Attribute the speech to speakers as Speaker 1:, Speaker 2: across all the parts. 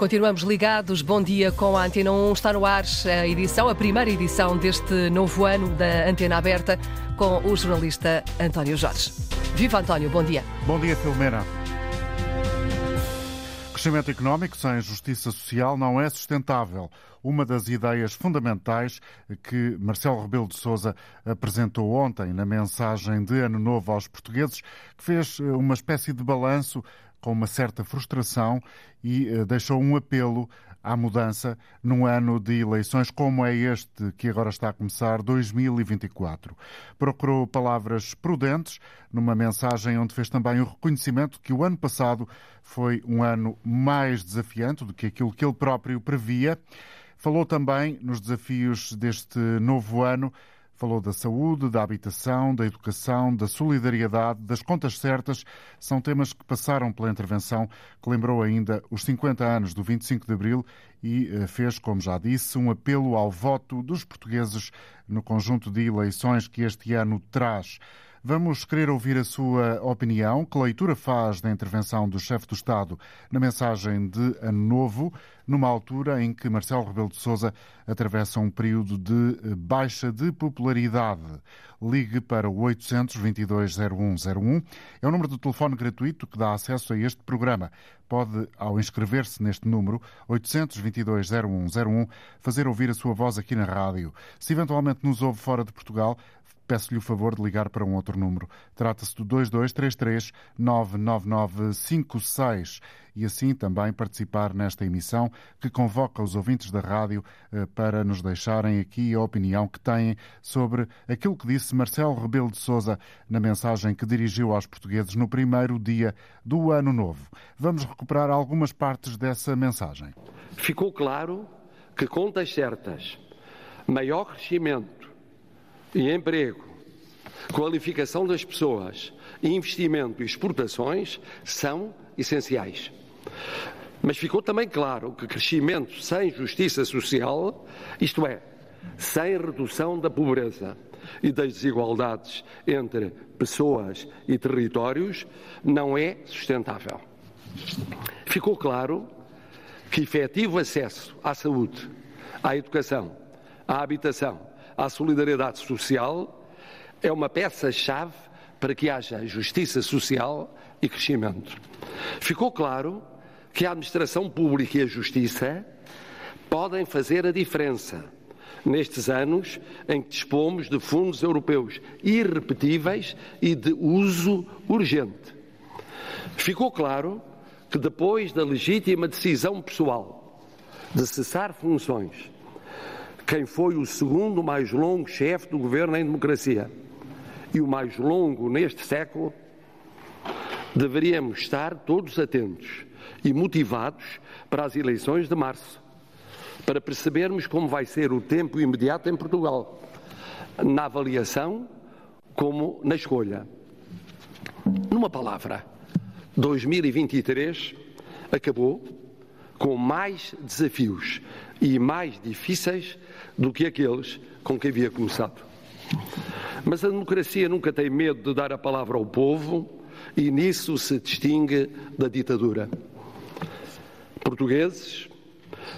Speaker 1: Continuamos ligados. Bom dia com a Antena 1. Está no ar a edição, a primeira edição deste novo ano da Antena Aberta com o jornalista António Jorge. Viva António, bom dia.
Speaker 2: Bom dia, Filomena. Crescimento económico sem justiça social não é sustentável. Uma das ideias fundamentais que Marcelo Rebelo de Sousa apresentou ontem na mensagem de Ano Novo aos portugueses, que fez uma espécie de balanço com uma certa frustração e uh, deixou um apelo à mudança num ano de eleições como é este que agora está a começar, 2024. Procurou palavras prudentes numa mensagem onde fez também o reconhecimento que o ano passado foi um ano mais desafiante do que aquilo que ele próprio previa. Falou também nos desafios deste novo ano Falou da saúde, da habitação, da educação, da solidariedade, das contas certas. São temas que passaram pela intervenção, que lembrou ainda os 50 anos do 25 de Abril e eh, fez, como já disse, um apelo ao voto dos portugueses no conjunto de eleições que este ano traz. Vamos querer ouvir a sua opinião. Que leitura faz da intervenção do chefe do Estado na mensagem de Ano Novo, numa altura em que Marcelo Rebelo de Sousa atravessa um período de eh, baixa de popularidade? Ligue para o 822-0101. É o número de telefone gratuito que dá acesso a este programa. Pode, ao inscrever-se neste número, 822-0101, fazer ouvir a sua voz aqui na rádio. Se eventualmente nos ouve fora de Portugal, peço-lhe o favor de ligar para um outro número. Trata-se do 2233 99956 e assim também participar nesta emissão que convoca os ouvintes da rádio eh, para nos deixarem aqui a opinião que têm sobre aquilo que disse Marcelo Rebelo de Sousa na mensagem que dirigiu aos portugueses no primeiro dia do ano novo. Vamos recuperar algumas partes dessa mensagem.
Speaker 3: Ficou claro que contas certas, maior crescimento e emprego, qualificação das pessoas, investimento e exportações são essenciais. Mas ficou também claro que crescimento sem justiça social, isto é, sem redução da pobreza e das desigualdades entre pessoas e territórios, não é sustentável. Ficou claro que efetivo acesso à saúde, à educação, à habitação, à solidariedade social é uma peça-chave para que haja justiça social e crescimento. Ficou claro que a administração pública e a justiça podem fazer a diferença nestes anos em que dispomos de fundos europeus irrepetíveis e de uso urgente. Ficou claro que depois da legítima decisão pessoal de cessar funções quem foi o segundo mais longo chefe do governo em democracia e o mais longo neste século, deveríamos estar todos atentos e motivados para as eleições de março, para percebermos como vai ser o tempo imediato em Portugal, na avaliação como na escolha. Numa palavra, 2023 acabou com mais desafios e mais difíceis do que aqueles com que havia começado. Mas a democracia nunca tem medo de dar a palavra ao povo e nisso se distingue da ditadura. Portugueses,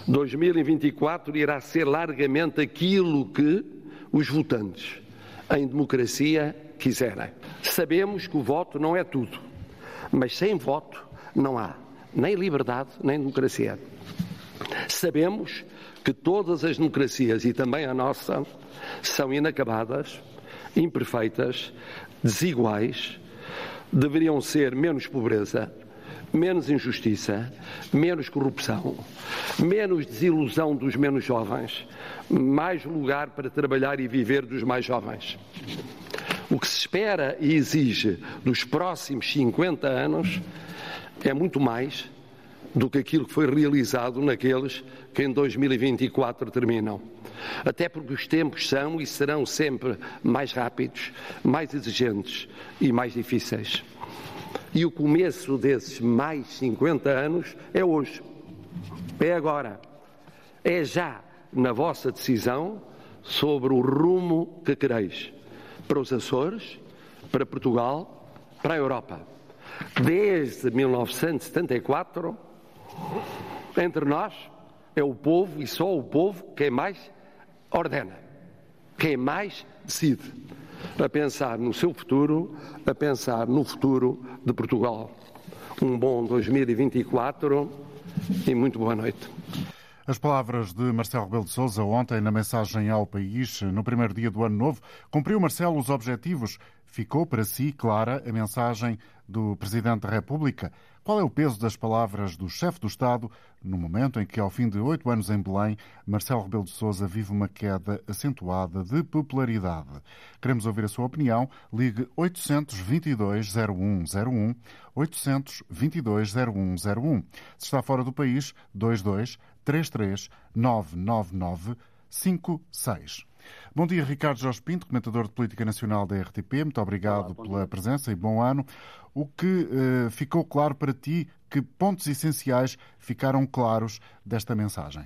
Speaker 3: 2024 irá ser largamente aquilo que os votantes em democracia quiserem. Sabemos que o voto não é tudo, mas sem voto não há nem liberdade nem democracia. Sabemos que todas as democracias, e também a nossa, são inacabadas, imperfeitas, desiguais, deveriam ser menos pobreza, menos injustiça, menos corrupção, menos desilusão dos menos jovens, mais lugar para trabalhar e viver dos mais jovens. O que se espera e exige dos próximos 50 anos é muito mais do que aquilo que foi realizado naqueles que em 2024 terminam. Até porque os tempos são e serão sempre mais rápidos, mais exigentes e mais difíceis. E o começo desses mais 50 anos é hoje. É agora. É já na vossa decisão sobre o rumo que quereis para os Açores, para Portugal, para a Europa. Desde 1974, entre nós é o povo e só o povo quem mais ordena, quem mais decide, a pensar no seu futuro, a pensar no futuro de Portugal. Um bom 2024 e muito boa noite.
Speaker 2: As palavras de Marcelo Rebelo de Sousa ontem na mensagem ao país, no primeiro dia do ano novo, cumpriu Marcelo os objetivos? Ficou para si clara a mensagem do Presidente da República? Qual é o peso das palavras do chefe do Estado no momento em que, ao fim de oito anos em Belém, Marcelo Rebelo de Sousa vive uma queda acentuada de popularidade? Queremos ouvir a sua opinião. Ligue 822-0101, 822-0101. Se está fora do país, 22 33 999 56. Bom dia, Ricardo Jorge Pinto, comentador de Política Nacional da RTP. Muito obrigado Olá, pela dia. presença e bom ano. O que uh, ficou claro para ti, que pontos essenciais ficaram claros desta mensagem?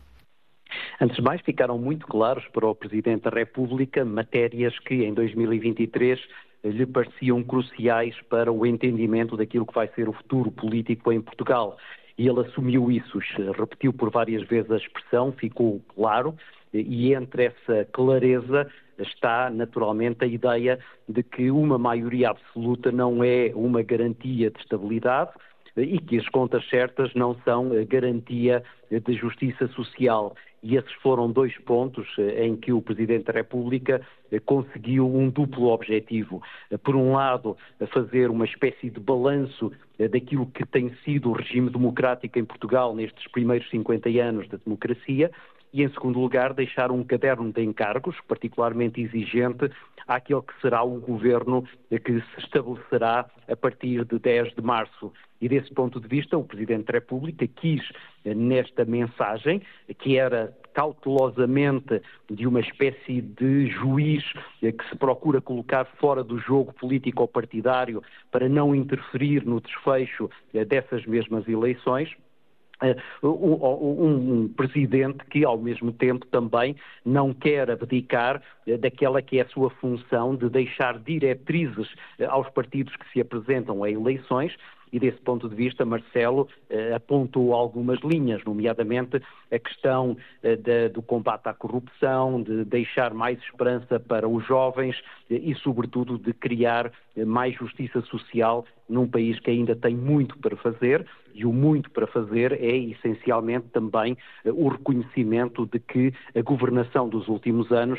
Speaker 4: Antes de mais, ficaram muito claros para o Presidente da República matérias que em 2023 eh, lhe pareciam cruciais para o entendimento daquilo que vai ser o futuro político em Portugal. E ele assumiu isso, repetiu por várias vezes a expressão, ficou claro, e entre essa clareza está naturalmente a ideia de que uma maioria absoluta não é uma garantia de estabilidade e que as contas certas não são garantia de justiça social. E esses foram dois pontos eh, em que o Presidente da República eh, conseguiu um duplo objetivo. Eh, por um lado, fazer uma espécie de balanço daquilo que tem sido o regime democrático em Portugal nestes primeiros 50 anos da democracia, e, em segundo lugar, deixar um caderno de encargos particularmente exigente àquele que será o governo que se estabelecerá a partir de 10 de março. E desse ponto de vista, o Presidente da República quis, nesta mensagem, que era cautelosamente de uma espécie de juiz que se procura colocar fora do jogo político ou partidário para não interferir no desfecho dessas mesmas eleições, um, um, presidente que, ao mesmo tempo, também não quer abdicar uh, daquela que é a sua função de deixar diretrizes uh, aos partidos que se apresentam a eleições, e desse ponto de vista Marcelo eh, apontou algumas linhas, nomeadamente a questão eh, de, do combate à corrupção, de deixar mais esperança para os jovens eh, e, sobretudo, de criar mais justiça social num país que ainda tem muito para fazer e o muito para fazer é essencialmente também o reconhecimento de que a governação dos últimos anos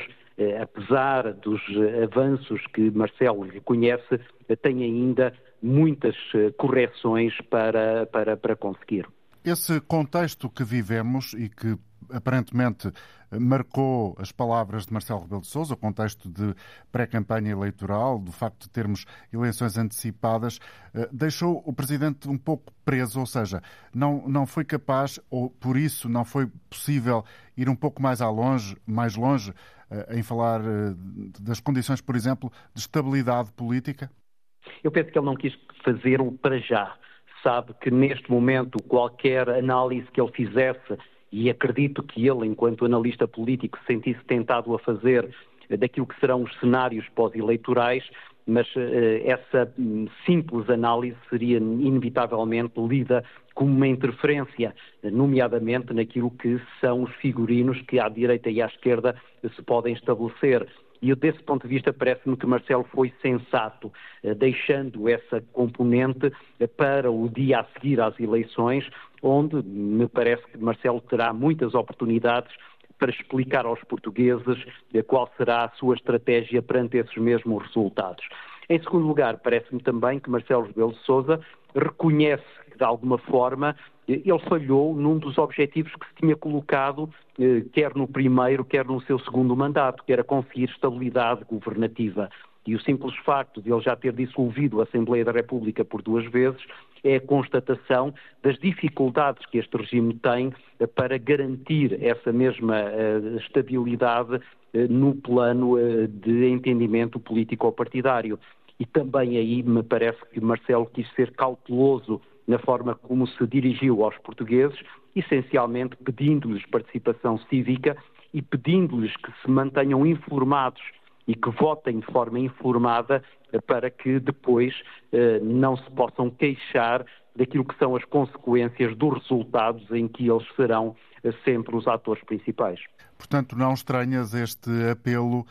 Speaker 4: apesar dos avanços que Marcelo reconhece, tem ainda muitas eh, correções para, para, para conseguir.
Speaker 2: Esse contexto que vivemos e que aparentemente marcou as palavras de Marcelo Rebelo de Sousa, o contexto de pré-campanha eleitoral, do facto de termos eleições antecipadas, eh, deixou o Presidente um pouco preso, ou seja, não, não foi capaz, ou por isso não foi possível ir um pouco mais, a longe, mais longe eh, em falar das condições, por exemplo, de estabilidade política?
Speaker 4: Eu penso que ele não quis fazê-lo para já. Sabe que neste momento qualquer análise que ele fizesse, e acredito que ele, enquanto analista político, se sentisse tentado a fazer daquilo que serão os cenários pós-eleitorais, mas uh, essa um, simples análise seria inevitavelmente lida como uma interferência, nomeadamente naquilo que são os figurinos que à direita e à esquerda se podem estabelecer. E desse ponto de vista parece-me que Marcelo foi sensato, eh, deixando essa componente eh, para o dia a seguir às eleições, onde me parece que Marcelo terá muitas oportunidades para explicar aos portugueses eh, qual será a sua estratégia perante esses mesmos resultados. Em segundo lugar, parece-me também que Marcelo Rebelo de Sousa reconhece que, de alguma forma, ele falhou num dos objetivos que se tinha colocado, eh, quer no primeiro, quer no seu segundo mandato, que era conseguir estabilidade governativa. E o simples facto de ele já ter dissolvido a Assembleia da República por duas vezes é a constatação das dificuldades que este regime tem eh, para garantir essa mesma uh, estabilidade no plano de entendimento político-partidário. E também aí me parece que Marcelo quis ser cauteloso na forma como se dirigiu aos portugueses, essencialmente pedindo-lhes participação cívica e pedindo-lhes que se mantenham informados e que votem de forma informada para que depois eh, não se possam queixar daquilo que são as consequências dos resultados em que eles serão sempre os atores principais.
Speaker 2: Portanto, não estranhas este apelo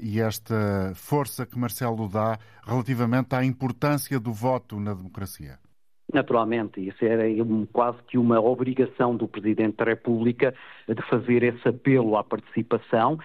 Speaker 2: e esta força que Marcelo dá relativamente à importância do voto na democracia?
Speaker 4: Naturalmente, isso era quase que uma obrigação do Presidente da República de fazer esse apelo à participação,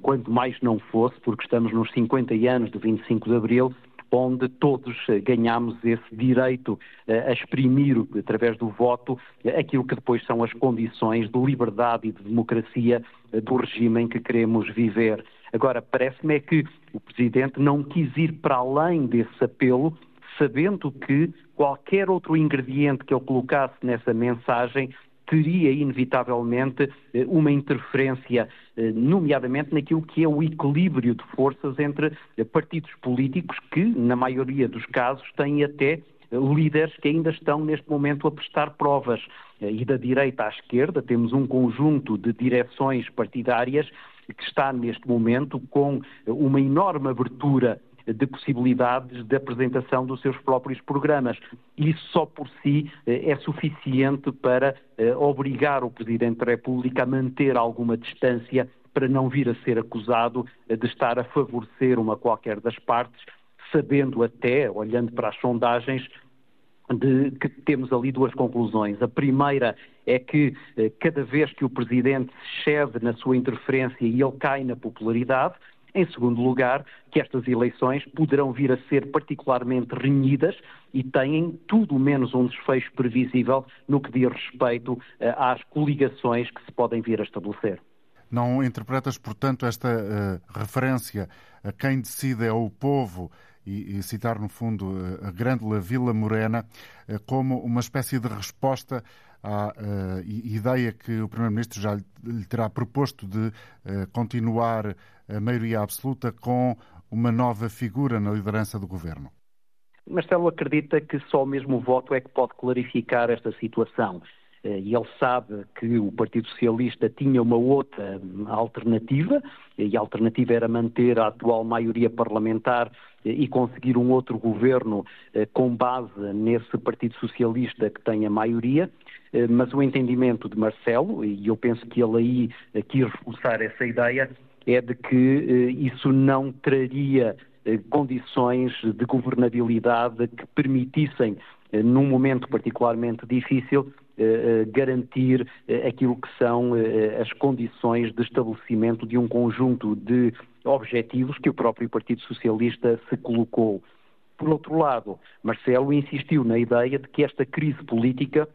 Speaker 4: quanto mais não fosse, porque estamos nos 50 anos de 25 de Abril, onde todos ganhamos esse direito a exprimir, através do voto, aquilo que depois são as condições de liberdade e de democracia do regime em que queremos viver. Agora, parece-me é que o Presidente não quis ir para além desse apelo, sabendo que qualquer outro ingrediente que ele colocasse nessa mensagem teria inevitavelmente eh, uma interferência, eh, nomeadamente naquilo que é o equilíbrio de forças entre eh, partidos políticos que, na maioria dos casos, têm até líderes que ainda estão neste momento a prestar provas. E da direita à esquerda temos um conjunto de direções partidárias que está neste momento com uma enorme abertura de possibilidades de apresentação dos seus próprios programas. Isso só por si eh, é suficiente para eh, obrigar o Presidente da República a manter alguma distância para não vir a ser acusado eh, de estar a favorecer uma qualquer das partes, sabendo até, olhando para as sondagens, de que temos ali duas conclusões. A primeira é que cada vez que o Presidente cede na sua interferência e ele cai na popularidade, em segundo lugar, que estas eleições poderão vir a ser particularmente renhidas e têm tudo menos um desfecho previsível no que diz respeito uh, às coligações que se podem vir a estabelecer.
Speaker 2: Não interpretas, portanto, esta uh, referência a quem decide é o povo e, e citar, no fundo, uh, a Grândola Vila Morena como uma espécie de resposta à uh, ideia que o Primeiro-Ministro já lhe terá proposto de uh, continuar a maioria absoluta com uma nova figura na liderança do governo?
Speaker 4: Marcelo acredita que só mesmo o voto é que pode clarificar esta situação. Eh, e ele sabe que o Partido Socialista tinha uma outra alternativa, e a alternativa era manter a atual maioria parlamentar e conseguir um outro governo com base nesse Partido Socialista que tem a maioria. Eh, mas o entendimento de Marcelo, e eu penso que ele aí quis reforçar essa ideia, é de que eh, isso não traria eh, condições de governabilidade que permitissem, num momento particularmente difícil, garantir aquilo que são as condições de estabelecimento de um conjunto de objetivos que o próprio Partido Socialista se colocou. Por outro lado, Marcelo insistiu na ideia de que esta crise política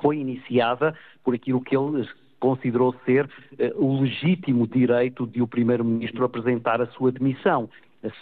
Speaker 4: foi iniciada por aquilo que ele considerou ser uh, o legítimo direito de o Primeiro-Ministro apresentar a sua demissão,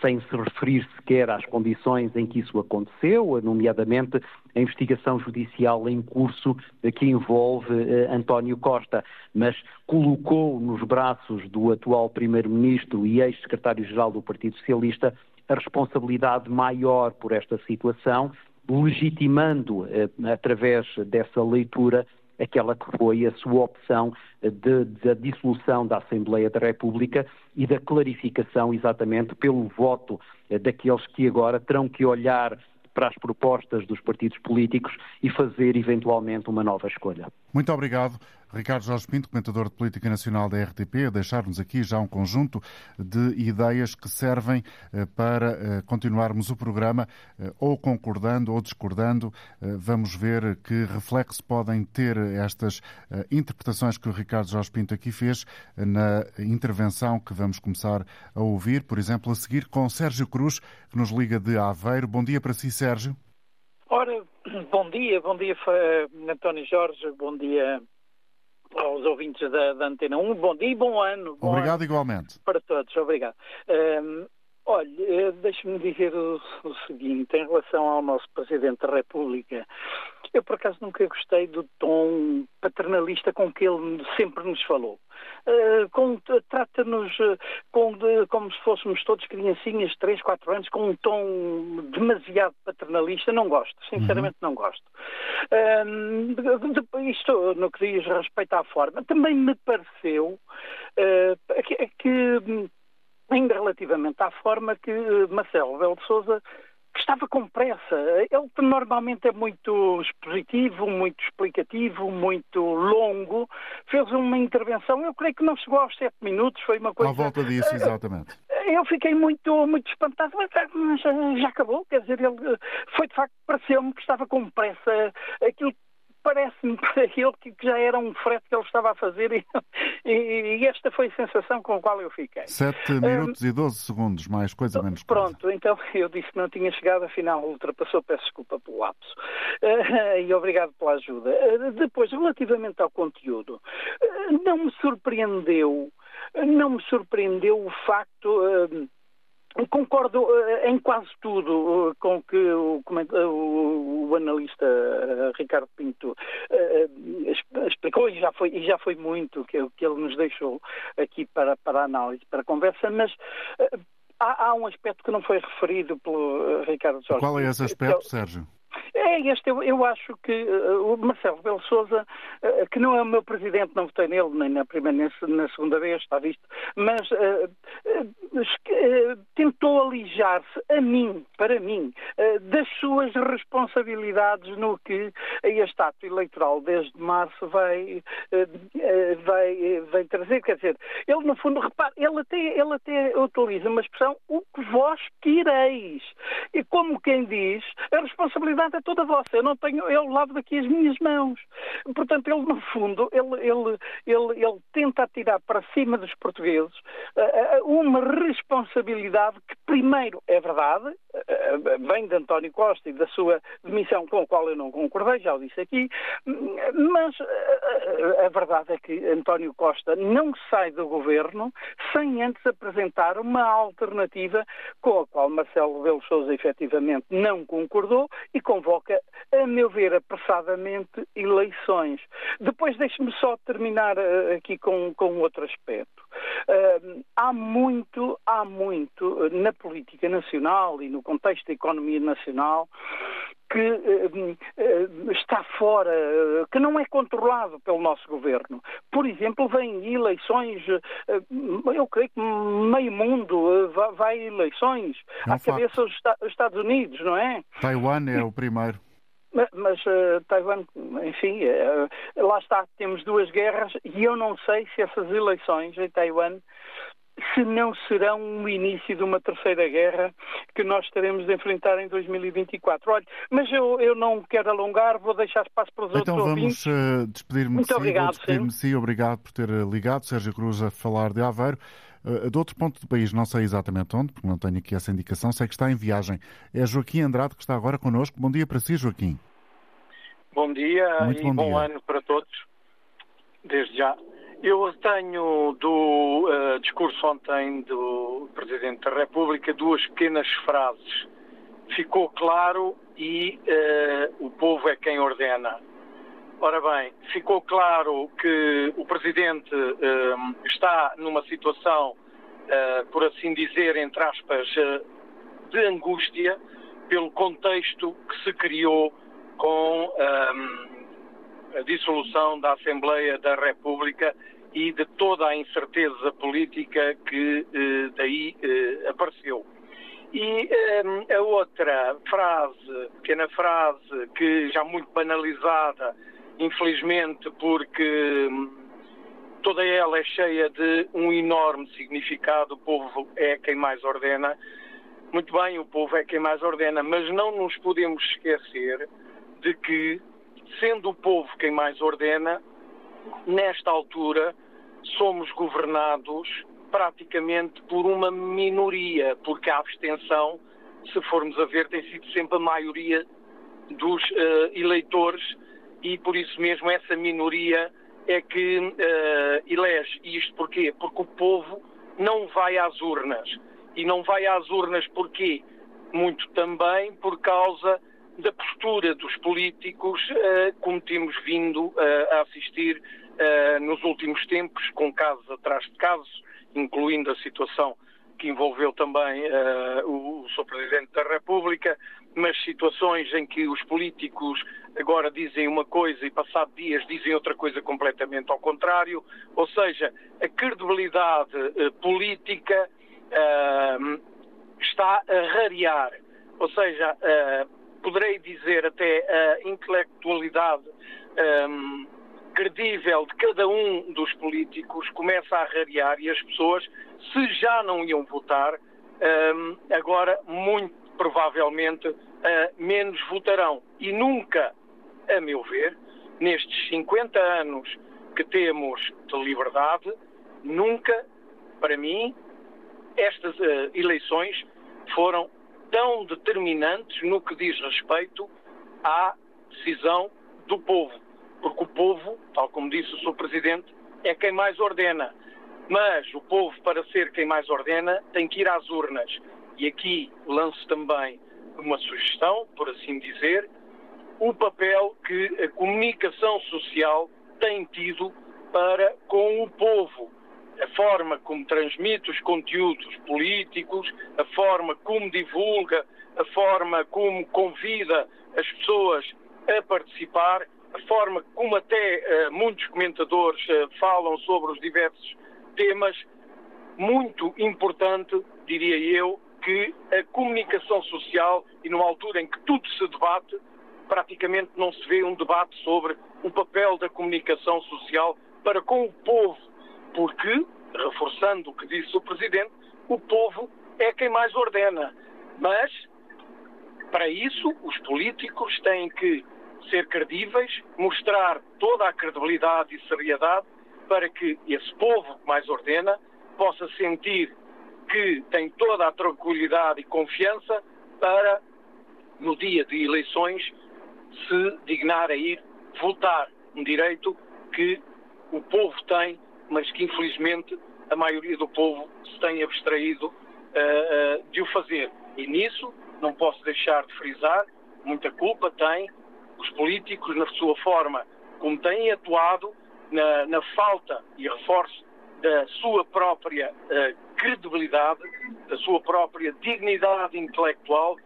Speaker 4: sem se referir sequer às condições em que isso aconteceu, nomeadamente a investigação judicial em curso uh, que envolve uh, António Costa, mas colocou nos braços do atual Primeiro-Ministro e ex-secretário-geral do Partido Socialista a responsabilidade maior por esta situação legitimando, eh, através dessa leitura, aquela que foi a sua opção da dissolução da Assembleia da República e da clarificação exatamente pelo voto eh, daqueles que agora terão que olhar para as propostas dos partidos políticos e fazer eventualmente uma nova escolha.
Speaker 2: Muito obrigado. Ricardo Jorge Pinto, comentador de Política Nacional da RTP, deixar-nos aqui já um conjunto de ideias que servem eh, para eh, continuarmos o programa, eh, ou concordando ou discordando. Vamos ver que reflexo podem ter estas interpretações que o Ricardo Jorge Pinto aqui fez na intervenção que vamos começar a ouvir, por exemplo, a seguir com Sérgio Cruz, que nos liga de Aveiro. Bom dia para si, Sérgio.
Speaker 5: Ora, bom dia, bom dia António Jorge, bom dia aos ouvintes da, da, Antena 1. Bom dia e bom ano.
Speaker 2: Bom obrigado
Speaker 5: ano
Speaker 2: igualmente.
Speaker 5: Para todos, obrigado. Um, olha, eh, deixe-me dizer o, o, seguinte, em relação ao nosso Presidente da República, eu por acaso nunca gostei do tom paternalista com que ele sempre nos falou. Uh, trata-nos uh, como se fôssemos todos criancinhas de 3, 4 anos, com um tom demasiado paternalista. Não gosto, sinceramente uhum. não gosto. Uh, isto no que diz respeito à forma. Também me pareceu que, que, ainda relativamente à forma que Marcelo Belo de Souza estava com pressa. Ele normalmente é muito expositivo, muito explicativo, muito longo. Fez uma intervenção, eu creio que não chegou aos sete minutos, foi uma coisa.
Speaker 2: À volta disso, exatamente.
Speaker 5: Eu fiquei muito, muito espantado, mas já, já acabou, quer dizer, ele foi de facto, pareceu-me que estava com pressa. Aquilo parece-me para ele que já era um frete que ele estava a fazer e, e, e, esta foi a sensação com a qual eu fiquei.
Speaker 2: 7 minutos um, e 12 segundos, mais coisa menos
Speaker 5: Pronto,
Speaker 2: coisa.
Speaker 5: então eu disse que não tinha chegado, afinal ultrapassou, peço desculpa pelo lapso. Uh, e obrigado pela ajuda. Uh, depois, relativamente ao conteúdo, uh, não me surpreendeu, não me surpreendeu o facto Concordo uh, em quase tudo uh, com que o, o, o analista uh, Ricardo Pinto explicou e já foi, e já foi muito que, que ele nos deixou aqui para, para análise, para a conversa, mas há, há, um aspecto que não foi referido pelo Ricardo Jorge.
Speaker 2: Qual é esse aspecto, Sérgio?
Speaker 5: É este, eu, eu acho que uh, o Marcelo Rebelo Souza, uh, que não é o meu presidente, não votei nele, nem na primeira nem na segunda vez, está visto, mas uh, tentou alijar-se a mim, para mim, das suas responsabilidades no que este ato eleitoral desde março vai, vai, vai trazer. Quer dizer, ele no fundo, repare, ele até, ele até utiliza uma expressão, o que vós quereis. E como quem diz, a responsabilidade é toda vossa. Eu não tenho, eu lavo daqui as minhas mãos. Portanto, ele no fundo, ele, ele, ele, ele tenta atirar para cima dos portugueses uh, uma responsabilidade que primeiro é verdade, vem de António Costa e da sua demissão com a qual eu não concordei, já o disse aqui, mas uh, a verdade é que António Costa não sai do governo sem antes apresentar uma alternativa com a qual Marcelo Rebelo Sousa efetivamente não concordou e convoca a meu ver, apressadamente eleições. Depois deixe-me só terminar uh, aqui com, com outro aspecto. Há muito, há muito na política nacional e no contexto da economia nacional que uh, está fora, uh, que não é controlado pelo nosso governo. Por exemplo, vêm eleições, eu creio que meio mundo vai a eleições, é um à cabeça dos Estados Unidos, não é?
Speaker 2: Taiwan é o primeiro.
Speaker 5: Mas, mas Taiwan, enfim, lá está, temos duas guerras e eu não sei se essas eleições em Taiwan se não serão o início de uma terceira guerra que nós estaremos a enfrentar em 2024. Olha, mas eu, eu não quero alongar, vou deixar espaço para os
Speaker 2: então
Speaker 5: outros
Speaker 2: ouvintes. Então vamos uh, despedir-me de si. Obrigado, despedir-me de si. Obrigado por ter eh, ligado, Sérgio Cruz, a falar de Aveiro. Uh, de outro ponto do país, não sei exatamente onde, porque não tenho aqui essa indicação, sei que está em viagem. É Joaquim Andrade que está agora connosco. Bom dia para si, Joaquim.
Speaker 6: Bom dia Muito e bom, bom dia. ano para todos, desde já. Eu tenho do uh, discurso ontem do Presidente da República duas pequenas frases. Ficou claro e uh, o povo é quem ordena. Ora bem, ficou claro que o Presidente uh, está numa situação, por assim dizer, entre aspas, de angústia pelo contexto que se criou com a dissolução da Assembleia da República e de toda a incerteza política que eh, daí eh, apareceu. E eh, a outra frase, pequena frase, que já muito banalizada, infelizmente, porque hum, toda ela é cheia de um enorme significado, o povo é quem mais ordena. Muito bem, o povo é quem mais ordena, mas não nos podemos esquecer de que sendo o povo quem mais ordena, nesta altura somos governados praticamente por uma minoria, porque a abstenção, se formos a ver, tem sido sempre a maioria dos uh, eleitores e por isso mesmo essa minoria é que uh, elege. E isto porquê? Porque o povo não vai às urnas. E não vai às urnas porquê? Muito também por causa da postura dos políticos, uh, como temos vindo uh, a assistir uh, nos últimos tempos, com casos atrás de casos, incluindo a situação que envolveu também o, o Sr. Presidente da República, mas situações em que os políticos agora dizem uma coisa e passado dias dizem outra coisa completamente ao contrário, ou seja, a credibilidade política está a rarear ou seja, uh, poderei dizer até a intelectualidade credível de cada um dos políticos começa a rarear e as pessoas, se já não iam votar, um, agora muito provavelmente menos votarão. E nunca, a meu ver, nestes 50 anos que temos de liberdade, nunca, para mim, estas uh, eleições foram tão determinantes no que diz respeito à decisão do povo. Porque o povo, tal como disse o Sr. Presidente, é quem mais ordena. Mas o povo, para ser quem mais ordena, tem que ir às urnas. E aqui lanço também uma sugestão, por assim dizer, o papel que a comunicação social tem tido para com o povo a forma como transmite os conteúdos políticos, a forma como divulga, a forma como convida as pessoas a participar, forma como até uh, muitos comentadores uh, falam sobre os diversos temas, muito importante, diria eu, que a comunicação social, e numa altura em que tudo se debate, praticamente não se vê um debate sobre o papel da comunicação social para com o povo porque, reforçando o que disse o Presidente, o povo é quem mais ordena. Mas, para isso, os políticos têm que ser credíveis, mostrar toda a credibilidade e seriedade para que esse povo que mais ordena possa sentir que tem toda a tranquilidade e confiança para, no dia de eleições, se dignar a ir votar. Um direito que o povo tem mas que infelizmente a maioria do povo se tem abstraído uh, uh, de o fazer. E nisso não posso deixar de frisar, muita culpa tem os políticos na sua forma como têm atuado, na, na falta e reforço da sua própria uh, credibilidade, da sua própria dignidade intelectual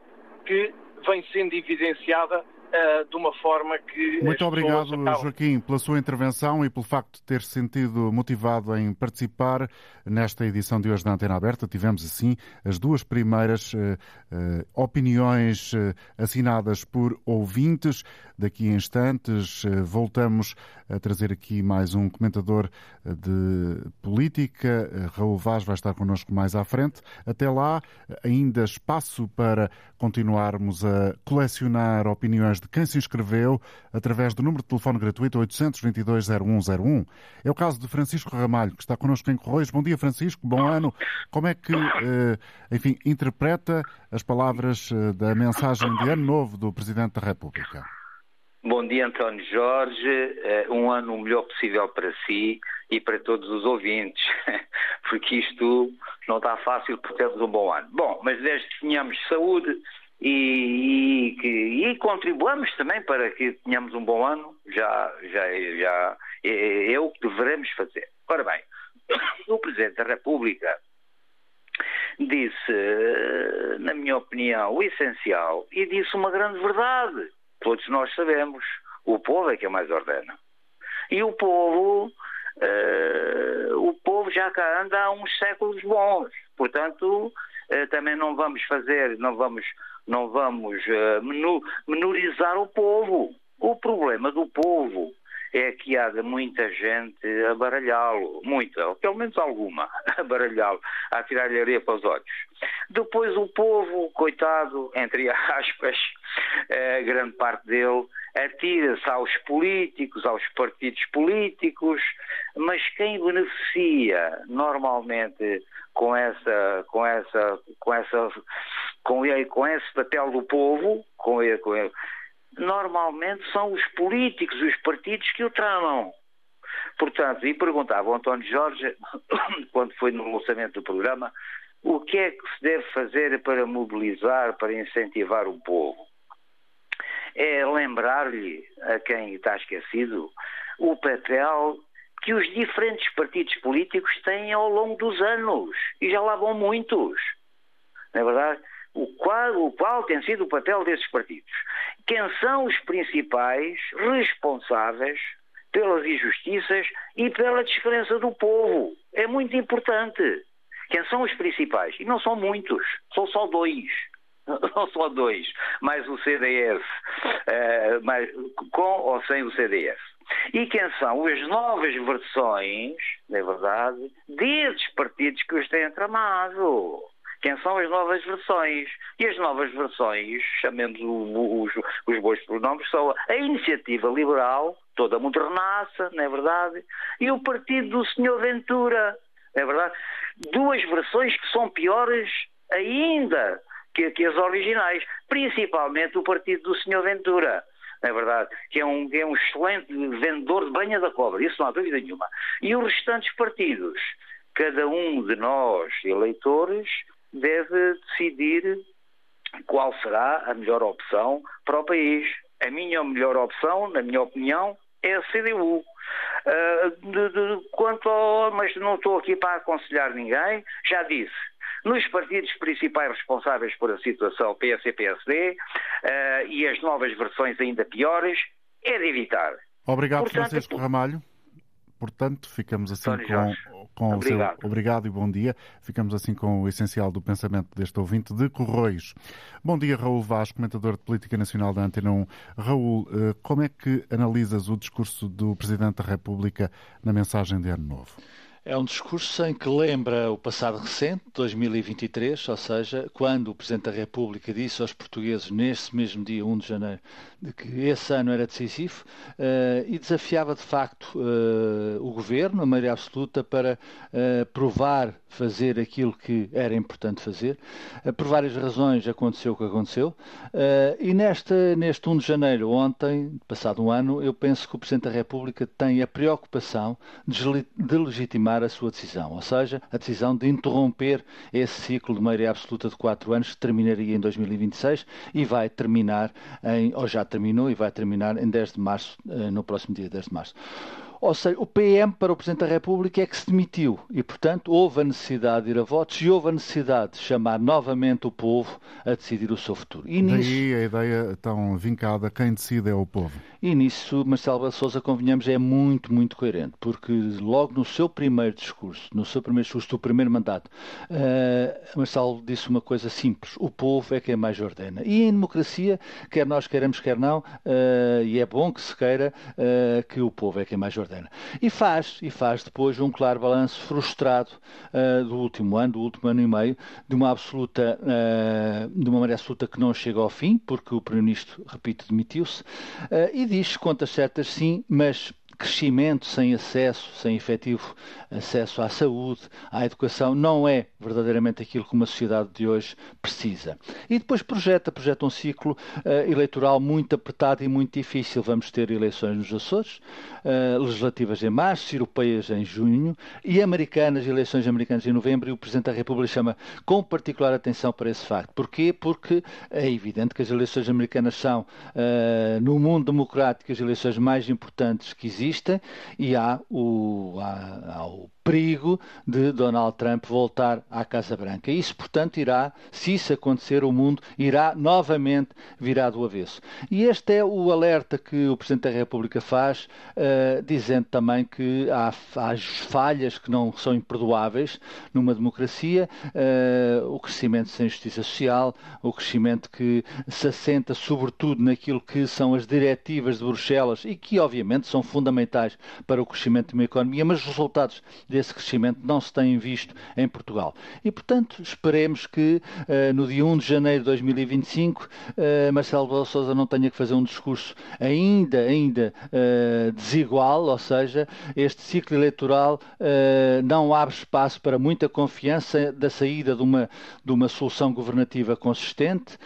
Speaker 6: que vem sendo evidenciada uh, de uma forma que.
Speaker 2: Muito obrigado, Joaquim, pela sua intervenção e pelo facto de ter se sentido motivado em participar nesta edição de hoje da Antena Aberta. Tivemos, assim, as duas primeiras uh, uh, opiniões assinadas por ouvintes. Daqui a instantes voltamos a trazer aqui mais um comentador de política. Raul Vaz vai estar connosco mais à frente. Até lá, ainda espaço para continuarmos a colecionar opiniões de quem se inscreveu através do número de telefone gratuito 822-0101. É o caso de Francisco Ramalho, que está connosco em Correios. Bom dia, Francisco. Bom ano. Como é que, eh, enfim, interpreta as palavras eh, da mensagem de Ano Novo do Presidente da República?
Speaker 7: Bom dia, António Jorge. Eh, um ano o melhor possível para si e para todos os ouvintes, porque isto não está fácil porque temos um bom ano. Bom, mas desde que tenhamos saúde, e, e, e, contribuamos também para que tenhamos um bom ano, já, já, já é, é o que devemos fazer. Ora bem, o Presidente da República disse, na minha opinião, o essencial e disse uma grande verdade. Todos nós sabemos, o povo é que é mais ordena. E o povo, uh, o povo já cá anda há uns séculos bons. Portanto, uh, também não vamos fazer, não vamos não vamos uh, menorizar o povo. O problema do povo é que há muita gente a baralhá-lo, muita, ou pelo menos alguma, a baralhá-lo, a tirar-lhe areia para os olhos. Depois o povo, coitado, entre aspas, a grande parte dele, atira-se aos políticos, aos partidos políticos, mas quem beneficia normalmente com essa, com essa, com essa, com, com esse papel do povo, com ele, com ele, normalmente são os políticos, os partidos que o tramam. Portanto, e perguntava ao António Jorge, quando foi no lançamento do programa, o que é que se deve fazer para mobilizar, para incentivar o povo? É lembrar-lhe a quem está esquecido o papel que os diferentes partidos políticos têm ao longo dos anos. E já lá vão muitos. Não é verdade? O qual, o qual tem sido o papel desses partidos. Quem são os principais responsáveis pelas injustiças e pela descrença do povo. É muito importante. Quem são os principais? E não são muitos, são só dois. não só dois, mais o CDS, uh, mais, com ou sem o CDS. E quem são as novas versões, na verdade, desses partidos que os têm tramado? Quem são as novas versões? E as novas versões, chamemos os, os bons pronomes, são a Iniciativa Liberal, toda modernaça, não é verdade? E o partido do Senhor Ventura, não é verdade? Duas versões que são piores ainda que, que as originais, principalmente o partido do Senhor Ventura é verdade, que é, um, é um excelente vendedor de banha da cobra, isso não há dúvida nenhuma. E os restantes partidos, cada um de nós, eleitores, deve decidir qual será a melhor opção para o país. A minha melhor opção, na minha opinião, é a CDU. Uh, ah, de, de, quanto ao, mas não estou aqui para aconselhar ninguém, já disse, nos partidos principais responsáveis por a situação, PS e PSD, uh, e as novas versões ainda piores, é de evitar.
Speaker 2: Obrigado, Portanto, Francisco Ramalho. Portanto, ficamos assim com, com o seu obrigado e bom dia. Ficamos assim com o essencial do pensamento deste ouvinte de Corroios. Bom dia, Raul Vaz, comentador de Política Nacional da Antena 1. Raul, eh, como é que analisas o discurso do Presidente da República na mensagem de Ano Novo?
Speaker 8: É um discurso em que lembra o passado recente, 2023, ou seja, quando o Presidente da República disse aos portugueses, nesse mesmo dia 1 de janeiro, de que esse ano era decisivo uh, e desafiava de facto uh, o Governo, a maioria absoluta, para uh, provar fazer aquilo que era importante fazer. por várias razões aconteceu o que aconteceu. e neste, neste 1 de janeiro, ontem, passado um ano, eu penso que o Presidente da República tem a preocupação de legitimar a sua decisão, ou seja, a decisão de interromper esse ciclo de maioria absoluta de quatro anos que terminaria em 2026 e vai terminar em, ou já terminou e vai terminar em 10 de março, eh, no próximo dia 10 de março. Ou seja, o PM para o Presidente da República é que se demitiu e, portanto, houve a necessidade de ir a votos e houve a necessidade de chamar novamente o povo a decidir o seu futuro.
Speaker 2: E Daí nisso... a ideia tão vincada, quem decide é o povo.
Speaker 8: E nisso Marcelo Souza, convenhamos, é muito, muito coerente, porque logo no seu primeiro discurso, no seu primeiro discurso do primeiro mandato, uh, Marcelo disse uma coisa simples, o povo é quem mais ordena. E em democracia, quer nós queremos, quer não, uh, e é bom que se queira uh, que o povo é quem mais ordena. E faz, e faz depois um claro balanço frustrado uh, do último ano, do último ano e meio, de uma absoluta, uh, de uma maneira absoluta que não chega ao fim, porque o Primeiro-Ministro, repito, demitiu-se, uh, e diz contas certas sim, mas crescimento sem acesso, sem efetivo acesso à saúde, à educação, não é verdadeiramente aquilo que uma sociedade de hoje precisa. E depois projeta, projeta um ciclo uh, eleitoral muito apertado e muito difícil. Vamos ter eleições nos Açores, uh, legislativas em março, europeias em junho e americanas, eleições americanas em novembro, e o Presidente da República chama com particular atenção para esse facto. Porquê? Porque é evidente que as eleições americanas são, uh, no mundo democrático, as eleições mais importantes que existem e há o, há, há o perigo de Donald Trump voltar à Casa Branca. Isso, portanto, irá, se isso acontecer, o mundo irá novamente virar do avesso. E este é o alerta que o Presidente da República faz, uh, dizendo também que há, há, falhas que não são imperdoáveis numa democracia, uh, o crescimento sem justiça social, o crescimento que se assenta sobretudo naquilo que são as diretivas de Bruxelas e que, obviamente, são fundamentais para o crescimento de uma economia, mas os resultados desse crescimento não se têm visto em Portugal. E, portanto, esperemos que uh, no dia 1 de janeiro de 2025 uh, Marcelo Rebelo Sousa não tenha que fazer um discurso ainda, ainda uh, desigual, ou seja, este ciclo eleitoral não abre espaço para muita confiança da saída de uma, de uma solução governativa consistente,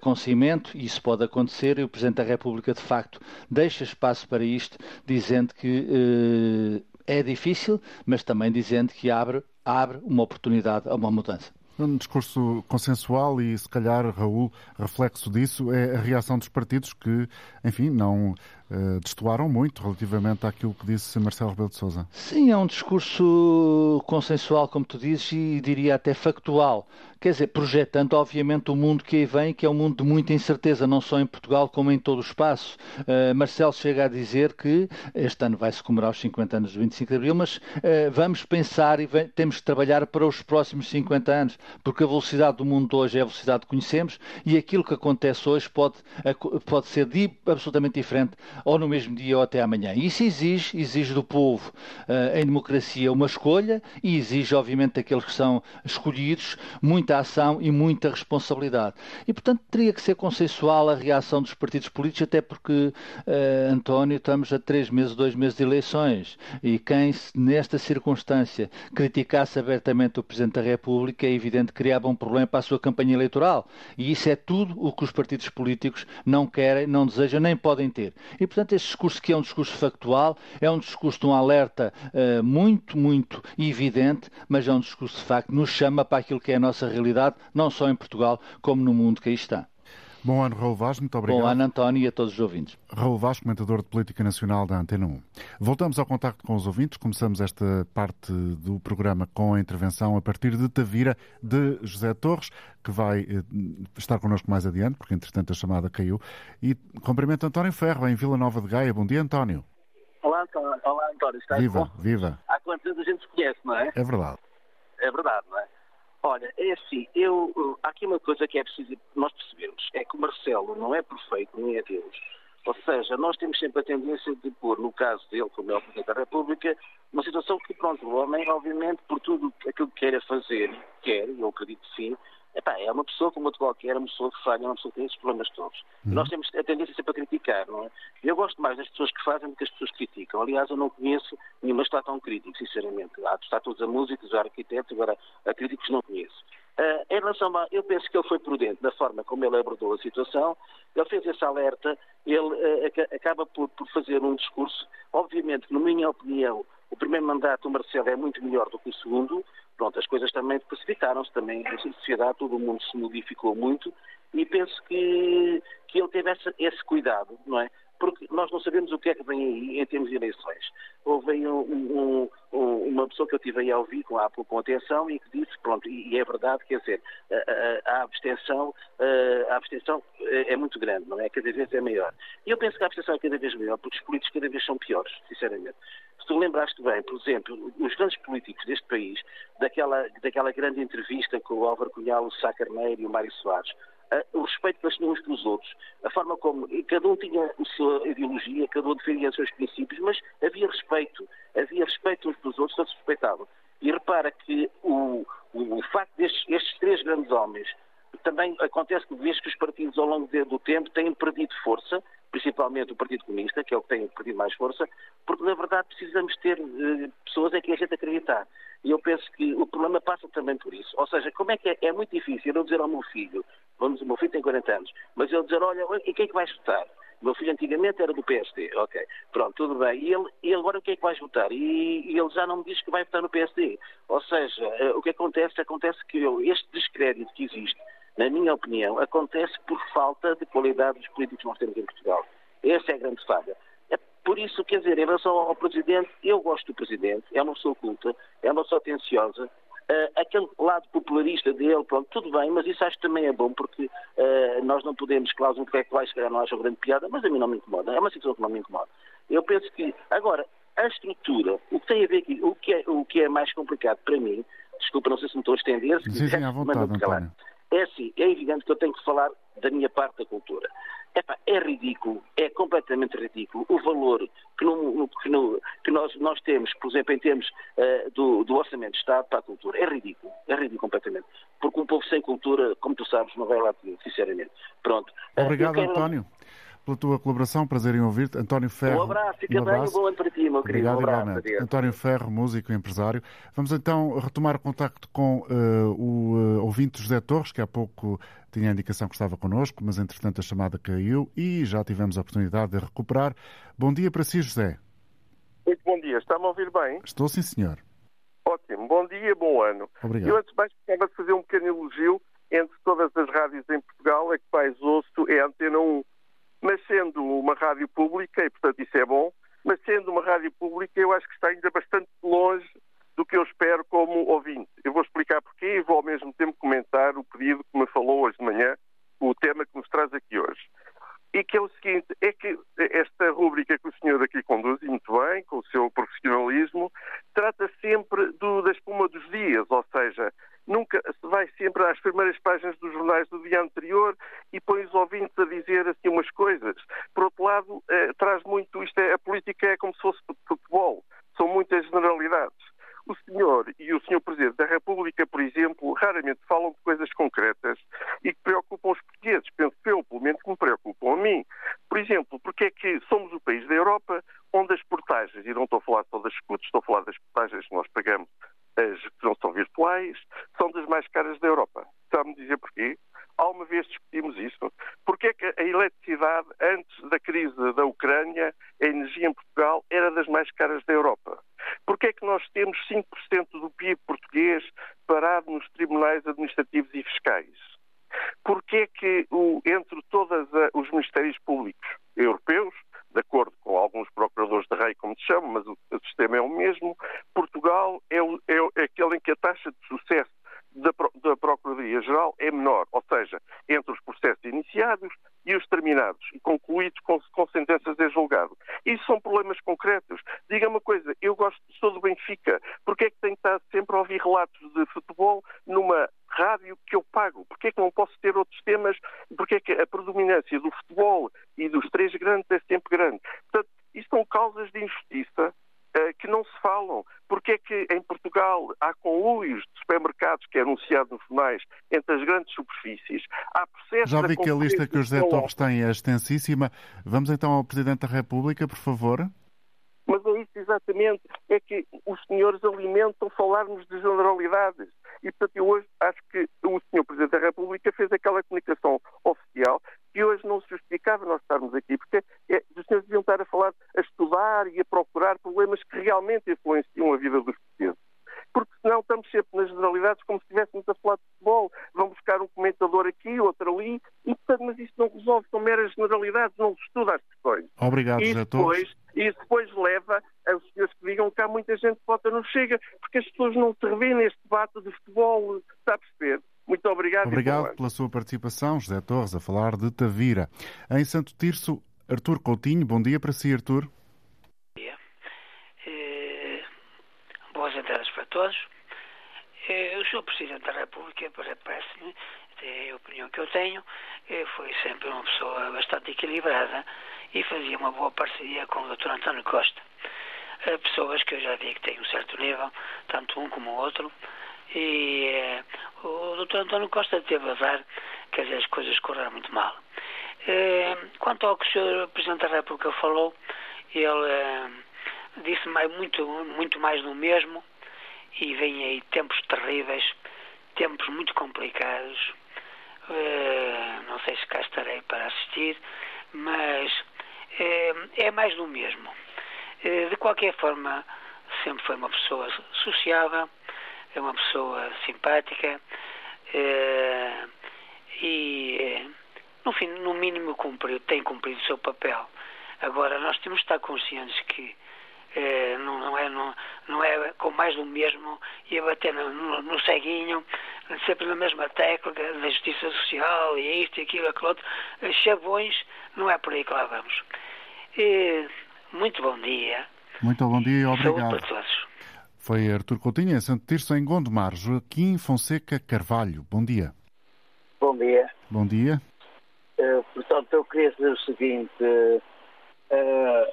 Speaker 8: com cimento, e isso pode acontecer, e o Presidente da República, de facto, deixa espaço para isto, dizendo que é difícil, mas também dizendo que abre, abre uma oportunidade a uma mudança.
Speaker 2: Um discurso consensual e, se calhar, Raul, reflexo disso é a reação dos partidos que, enfim, não uh, destoaram muito relativamente àquilo que disse Marcelo Rebelo de Sousa.
Speaker 8: Sim, é um discurso consensual, como tu dizes, e diria até factual. Quer dizer, projetando, obviamente, o mundo que aí vem, que é um mundo de muita incerteza, não só em Portugal, como em todo o espaço. Uh, Marcelo chega a dizer que este ano vai-se comemorar os 50 anos do 25 de Abril, mas uh, vamos pensar e temos que trabalhar para os próximos 50 anos, porque a velocidade do mundo hoje é a velocidade que conhecemos e aquilo que acontece hoje pode, pode ser de, absolutamente diferente, ou no mesmo dia ou até amanhã. E isso exige, exige do povo, uh, em democracia, uma escolha e exige, obviamente, daqueles que são escolhidos, muita muita ação e muita responsabilidade. E, portanto, teria que ser consensual a reação dos partidos políticos, até porque, uh, António, estamos a três meses, dois meses de eleições, e quem, nesta circunstância, criticasse abertamente o Presidente da República, é evidente que criava um problema para a sua campanha eleitoral. E isso é tudo o que os partidos políticos não querem, não desejam, nem podem ter. E, portanto, este discurso que é um discurso factual, é um discurso de um alerta uh, muito, muito evidente, mas é um discurso de facto que nos chama para aquilo que é a nossa realidade não só em Portugal, como no mundo que aí está.
Speaker 2: Bom ano, Raul Vaz, muito obrigado.
Speaker 8: Bom ano, António, e a todos os ouvintes.
Speaker 2: Raul Vaz, comentador de Política Nacional da Antena 1. Voltamos ao contacto com os ouvintes. Começamos esta parte do programa com a intervenção a partir de Tavira, de José Torres, que vai eh, estar connosco mais adiante, porque entretanto a chamada caiu. E cumprimento António Ferro, em Vila Nova de Gaia. Bom dia, António.
Speaker 9: Olá, António. Olá, António. Estás
Speaker 2: viva,
Speaker 9: bom?
Speaker 2: viva.
Speaker 9: Há quantos anos a gente se conhece, não é?
Speaker 2: É verdade.
Speaker 9: É verdade, não é? Olha, é assim, eu, há aqui uma coisa que é preciso nós percebermos, é que o Marcelo não é perfeito, nem é Deus. Ou seja, nós temos sempre a tendência de pôr, no caso dele, como é o Presidente da República, uma situação que, pronto, o homem, obviamente, por tudo aquilo que queira fazer, quer, eu acredito que sim, Epá, é uma pessoa como outra qualquer, uma pessoa que falha, uma pessoa que tem esses problemas todos. Uhum. Nós temos a tendência sempre a criticar, não é? Eu gosto mais das pessoas que fazem do que as pessoas que criticam. Aliás, eu não conheço nenhuma está tão crítico, sinceramente. Há, está todos a músicos, a arquitetos, agora a críticos não conheço. Uh, em relação a, eu penso que ele foi prudente na forma como ele abordou a situação, ele fez esse alerta, ele uh, acaba por, por, fazer um discurso, obviamente, na minha opinião, primeiro mandato do Marcelo é muito melhor do que o segundo, pronto, as coisas também precipitaram-se, também a sociedade, todo o mundo se modificou muito e penso que, que ele teve esse cuidado, não é? Porque nós não sabemos o que é que vem aí em termos de eleições. Houve aí um, um, uma pessoa que eu tive aí a ouvir com, com atenção e que disse, pronto, e, é verdade, quer dizer, a, a, a abstenção, a abstenção é, é muito grande, não é? Cada vez é maior. E eu penso que a abstenção é cada vez maior, porque os políticos cada vez são piores, sinceramente. Se tu lembraste bem, por exemplo, os grandes políticos deste país, daquela, daquela grande entrevista com o Álvaro Cunhal, o Sá Carneiro e o Mário Soares, o respeito tinham uns pelos outros, a forma como cada um tinha a sua ideologia, cada um defendia os seus princípios, mas havia respeito, havia respeito uns pelos outros, todos se respeitavam. E repara que o, o, o facto destes estes três grandes homens também acontece que vês que os partidos ao longo do tempo têm perdido força, principalmente o Partido Comunista, que é o que tem perdido mais força, porque na verdade precisamos ter uh, pessoas em que a gente acreditar. E eu penso que o problema passa também por isso. Ou seja, como é que é, é muito difícil eu dizer ao meu filho, vamos, o meu filho tem 40 anos, mas eu dizer, olha, e quem é que vais votar? O meu filho antigamente era do PSD, ok, pronto, tudo bem. E ele, e agora o que é que vais votar? E, e, ele já não me diz que vai votar no PSD. Ou seja, uh, o que acontece, acontece que eu, este descrédito que existe na minha opinião, acontece por falta de qualidade dos políticos que nós temos em Portugal. Essa é a grande falha. É por isso, quer dizer, em relação ao Presidente, eu gosto do Presidente, é uma pessoa culta, é uma pessoa atenciosa, Uh, aquele lado popularista dele, pronto, tudo bem, mas isso acho que também é bom, porque uh, nós não podemos, claro, um que é que vai, se calhar não acha grande piada, mas a mim não me incomoda, é uma situação que não me incomoda. Eu penso que, agora, a estrutura, o que tem a ver aqui, o que é, o que é mais complicado para mim, desculpa, não sei se me estou a estender, se
Speaker 2: à vontade, António.
Speaker 9: É assim, é evidente que eu tenho que falar da minha parte da cultura. Epá, é ridículo, é completamente ridículo o valor que, no, que, no, que nós, nós, temos, por exemplo, em termos uh, do, do, Orçamento de Estado para a cultura. É ridículo, é ridículo completamente. Porque um povo sem cultura, como tu sabes, não vai lá, sinceramente. Pronto.
Speaker 2: Obrigado, quero... António pela tua colaboração. Prazer em ouvir-te. António Ferro.
Speaker 9: Um abraço, fica um abraço. bem, um bom ano para ti, meu querido.
Speaker 2: Obrigado,
Speaker 9: um abraço,
Speaker 2: igualmente. António Ferro, músico e empresário. Vamos então retomar o contacto com uh, o uh, ouvinte José Torres, que há pouco tinha a indicação que estava connosco, mas entretanto a chamada caiu e já tivemos a oportunidade de recuperar. Bom dia para si, José.
Speaker 10: Muito bom dia. Está-me a ouvir bem?
Speaker 2: Estou sim, senhor.
Speaker 10: Ótimo. Bom dia, bom ano.
Speaker 2: Obrigado.
Speaker 10: Eu, antes de mais, gostava de fazer um pequeno elogio entre todas as rádios em Portugal, a que mais ouço é a Antena 1 mas sendo uma rádio pública, e portanto isso é bom, mas sendo uma rádio pública, eu acho que está ainda bastante longe do que eu espero como ouvinte. Eu vou explicar porquê e vou ao mesmo tempo comentar o pedido que me falou hoje de manhã, o tema que nos traz aqui hoje. E que é o seguinte, é que esta rúbrica que o senhor aqui conduz, e muito bem, com o seu profissionalismo, trata sempre do, da espuma dos dias, ou seja, nunca se vai sempre às primeiras páginas dos jornais do dia anterior e põe os ouvintes a dizer assim umas coisas. Por outro lado, eh, traz muito, isto é, a política é como se fosse futebol, são muitas generalidades. O senhor e o senhor Presidente da República, por exemplo, raramente falam de coisas concretas e que preocupam os portugueses. Penso eu, pelo menos, que me preocupam a mim. Por exemplo, porque é que somos o país da Europa onde as portagens, e não estou a falar só das escutas, estou a falar das portagens que nós pagamos, as que não são virtuais, são das mais caras da Europa. Sabe-me dizer porquê? Alguma vez discutimos isso. Porque é que a eletricidade, antes da crise da Ucrânia, a energia em Portugal era das mais caras da Europa? Porque é que nós temos 5% do PIB português parado nos tribunais administrativos e fiscais? Porque é que, entre todos os ministérios públicos europeus, de acordo com alguns procuradores de rei, como se chama, mas o, o sistema é o mesmo, Portugal é, o, é, é aquele em que a taxa de sucesso da, da Procuradoria-Geral é menor, ou seja, entre os processos iniciados e os terminados e concluídos com, com sentenças em julgado. Isso são problemas concretos. Diga uma coisa, eu gosto, sou do Benfica, porque é que tenho estado sempre a ouvir relatos de futebol numa rádio que eu pago? Porque é que não posso ter outros temas? Porque é que a predominância do futebol e dos três grandes é sempre grande? Portanto, isto são causas de injustiça uh, que não se falam. Porque é que em Portugal há conluios de supermercados que é anunciado nos jornais entre as grandes superfícies, há processos...
Speaker 2: Já vi que a lista que o José Torres tem é extensíssima. Vamos então ao Presidente da República, por favor.
Speaker 10: Mas é isso exatamente, é que os senhores alimentam falar-nos de generalidades. E, portanto, eu hoje acho que o Sr. Presidente da República fez aquela comunicação oficial que hoje não se justificava nós estarmos aqui, porque é, os senhores deviam estar a falar, a estudar e a procurar problemas que realmente influenciam a vida dos portugueses. Porque senão estamos sempre nas generalidades como se estivéssemos a falar de futebol. Vão buscar um comentador aqui, outro ali, e, portanto, mas isso não resolve, são meras generalidades, não se estuda as questões.
Speaker 2: Obrigado,
Speaker 10: e depois, E depois leva aos senhores que digam que há muita gente que vota no Chega, porque as pessoas não se revêem neste debate de futebol, está a perceber? Muito obrigado.
Speaker 2: Obrigado pela sua participação, José Torres, a falar de Tavira. Em Santo Tirso, Artur Coutinho, bom dia para si, Artur.
Speaker 11: Bom dia. Eh, boas entradas para todos. Eh, o Sr. Presidente da República, parece-me, é a opinião que eu tenho, eh, foi sempre uma pessoa bastante equilibrada e fazia uma boa parceria com o Dr. António Costa. Pessoas que eu já vi que têm um certo nível, tanto um como o outro, e eh, o doutor António Costa teve a dar que as coisas correram muito mal. Eh, quanto ao que o senhor Presidente da República falou, ele eh, disse mais, muito, muito mais do mesmo e vem aí tempos terríveis, tempos muito complicados. não sei se cá estarei para assistir, mas é mais do mesmo. de qualquer forma, sempre foi uma pessoa sociável, é uma pessoa simpática eh, e, no, fim, no mínimo, cumpriu, tem cumprido o seu papel. Agora, nós temos de estar conscientes que eh, não, não, é, não, não é com mais do mesmo e a bater no, no, no, ceguinho, sempre na mesma tecla da justiça social e isto e aquilo, aquilo outro. Chavões, não é por aí que lá vamos. E, muito bom dia.
Speaker 2: Muito bom dia obrigado.
Speaker 11: Saúde para todos.
Speaker 2: Foi Artur Coutinho, em Santo Tirso, em Gondomar. Joaquim Fonseca Carvalho, bom dia.
Speaker 12: Bom dia.
Speaker 2: Bom dia.
Speaker 12: Uh, portanto, eu queria dizer o seguinte. Uh,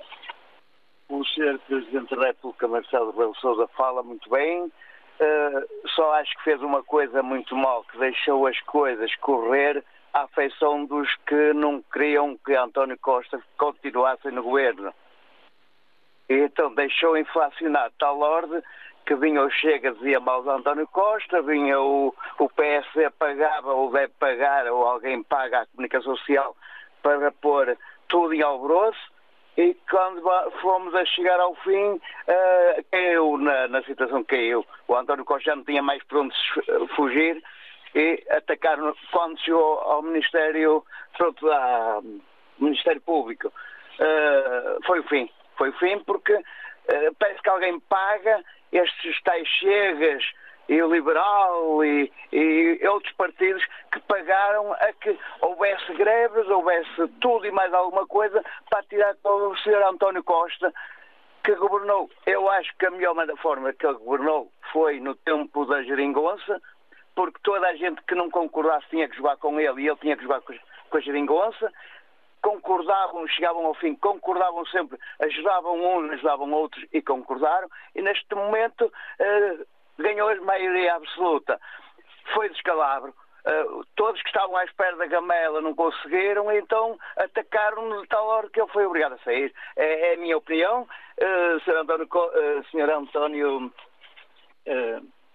Speaker 12: o Sr. Presidente da República, Marcelo Rebelo Sousa, fala muito bem. Uh, só acho que fez uma coisa muito mal, que deixou as coisas correr à afeição dos que não queriam que António Costa continuasse no governo. E então deixou inflacionar tal ordem que vinha o Chega, dizia mal de António Costa, vinha o, o PSD pagava ou deve pagar, ou alguém paga a comunicação social para pôr tudo em alvoroço, e quando fomos a chegar ao fim, uh, caiu na, na situação que caiu. O António Costa já não tinha mais para onde fugir e atacaram quando chegou ao Ministério pronto, da, Ministério Público, uh, foi o fim. Foi fim porque uh, parece que alguém paga estes tais chegas e o Liberal e, e, outros partidos que pagaram a que houvesse greves, houvesse tudo e mais alguma coisa para tirar o Sr. António Costa, que governou. Eu acho que a melhor forma que ele governou foi no tempo da geringonça, porque toda a gente que não concordasse tinha que jogar com ele e ele tinha que jogar com a geringonça concordavam, chegavam ao fim, concordavam sempre, ajudavam uns, ajudavam outros e concordaram, e neste momento eh, ganhou a maioria absoluta. Foi descalabro. Uh, todos que estavam à espera da gamela não conseguiram, então atacaram-no de tal hora que ele foi obrigado a sair. É, é a minha opinião. Uh, Sr. António, uh, Sr. António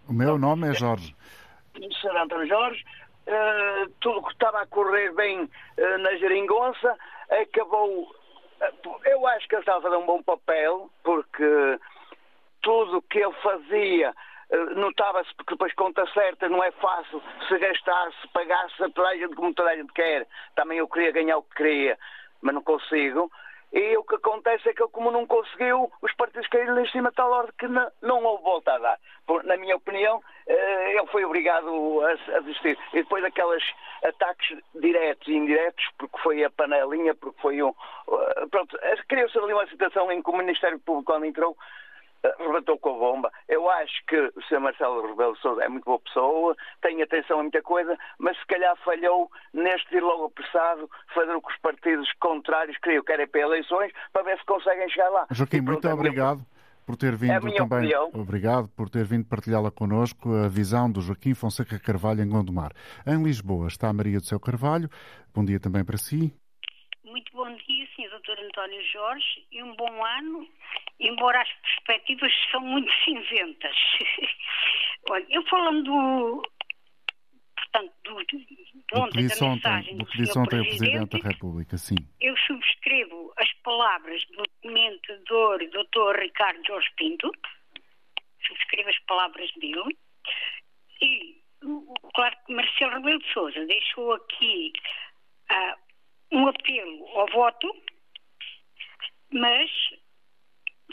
Speaker 2: o meu nome é Jorge.
Speaker 12: Sr. António Jorge, tudo que estava a correr bem na geringonça acabou. eu acho que ele estava a fazer um bom papel, porque tudo que ele fazia eh, notava-se porque depois conta certa não é fácil se gastar, se pagasse a toda a gente como toda a gente quer. Também eu queria ganhar o que queria, mas não consigo. E o que acontece é que como não conseguiu, os partidos caíram em cima tal ordem que não, não houve volta a dar. Por, na minha opinião, eh, ele foi obrigado a, a desistir. E depois daqueles ataques diretos e indiretos, porque foi a panelinha, porque foi um. Uh, pronto, criou-se ali uma situação em que o Ministério Público, quando entrou, rebentou com a bomba. Eu acho que o Sr. Marcelo Rebelo Sousa é muito boa pessoa, tem atenção a muita coisa, mas se calhar falhou neste ir logo apressado fazer o que os partidos contrários queriam, querem para eleições, para ver se conseguem chegar lá.
Speaker 2: Joaquim, muito obrigado. Por ter vindo
Speaker 12: é
Speaker 2: também,
Speaker 12: opinião.
Speaker 2: obrigado por ter vindo partilhá-la connosco, a visão do Joaquim Fonseca Carvalho em Gondomar. Em Lisboa está a Maria do Céu Carvalho. Bom dia também para si.
Speaker 13: Muito bom dia, Sr. Dr. António Jorge, e um bom ano, embora as perspectivas são muito cinzentas. Olha, eu falando do, portanto, do, do ontem, da mensagem do, do Sr. Presidente,
Speaker 2: Presidente da República, sim.
Speaker 13: Eu subscrevo as palavras do comentador Dr. Ricardo Jorge Pinto, subscrevo as palavras dele, e claro que Marcelo Rebelo de Sousa deixou aqui uh, um apelo ao voto, mas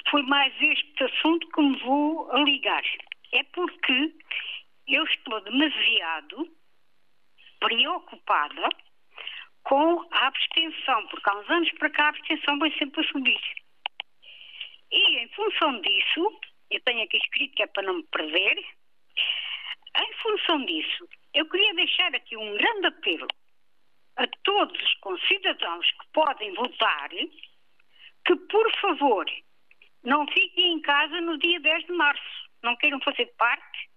Speaker 13: foi mais este assunto que me vou ligar. É porque eu estou demasiado preocupada com a abstenção, porque há uns anos para cá a abstenção vai sempre a subir. E em função disso, eu tenho aqui escrito que é para não me perder, em função disso, eu queria deixar aqui um grande apelo a todos os concidadãos que podem votar que, por favor, não fiquem em casa no dia 10 de março. Não queiram fazer parte